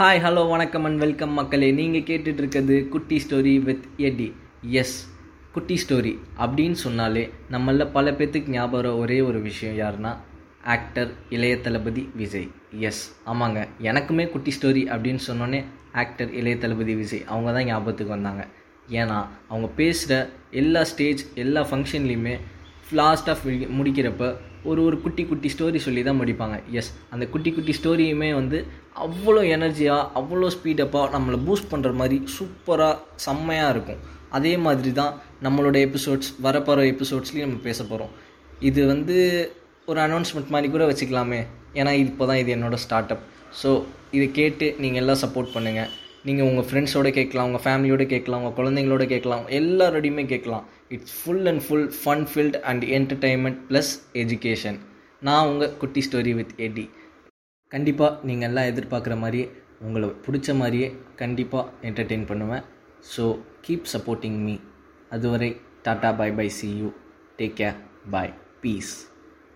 Hi hello வணக்கம் and welcome மக்களே. நீங்கள் கேட்டுட்டு இருக்கிறது குட்டி ஸ்டோரி வித் எடி எஸ் குட்டி ஸ்டோரி அப்படின்னு சொன்னாலே நம்மள பல பேர்த்துக்கு ஞாபகம் ஒரே ஒரு விஷயம் யாருன்னா ஆக்டர் இளைய தளபதி விஜய். எஸ் ஆமாங்க. எனக்குமே குட்டி ஸ்டோரி அப்படின்னு சொன்னோன்னே ஆக்டர் இளைய தளபதி விஜய். அவங்க தான் ஞாபகத்துக்கு வந்தாங்க. ஏன்னா அவங்க பேசுகிற எல்லா ஸ்டேஜ் எல்லா ஃபங்க்ஷன்லேயுமே லாஸ்ட்டாக முடிக்கிறப்ப ஒரு ஒரு குட்டி குட்டி ஸ்டோரி சொல்லி தான் முடிப்பாங்க. எஸ் அந்த குட்டி குட்டி ஸ்டோரியுமே வந்து அவ்வளோ எனர்ஜியாக அவ்வளோ ஸ்பீடப்பாக நம்மளை பூஸ்ட் பண்ணுற மாதிரி சூப்பராக செம்மையாக இருக்கும். அதே மாதிரி தான் நம்மளோட எபிசோட்ஸ் வரப்போகிற எபிசோட்ஸ்லேயும் நம்ம பேச போகிறோம் இது வந்து ஒரு அனௌன்ஸ்மெண்ட் மாதிரி கூட வச்சுக்கலாமே. ஏன்னா இப்போ தான் இது என்னோடய ஸ்டார்ட் அப் ஸோ இதை கேட்டு நீங்கள் எல்லாம் சப்போர்ட் பண்ணுங்கள் நீங்கள் உங்கள் ஃப்ரெண்ட்ஸோட கேட்கலாம் உங்கள் ஃபேமிலியோட கேட்கலாம் உங்கள் குழந்தைங்களோட கேட்கலாம் எல்லாரோடையுமே கேட்கலாம். It's full and full fun filled and entertainment plus education நான் உங்கள் குட்டி ஸ்டோரி வித் எடி கண்டிப்பாக நீங்கள் எல்லாம் எதிர்பார்க்குற மாதிரியே உங்களை பிடிச்ச மாதிரியே கண்டிப்பாக என்டர்டெயின் பண்ணுவேன். ஸோ கீப் சப்போர்ட்டிங் மீ அதுவரை tata bye bye see you take care bye peace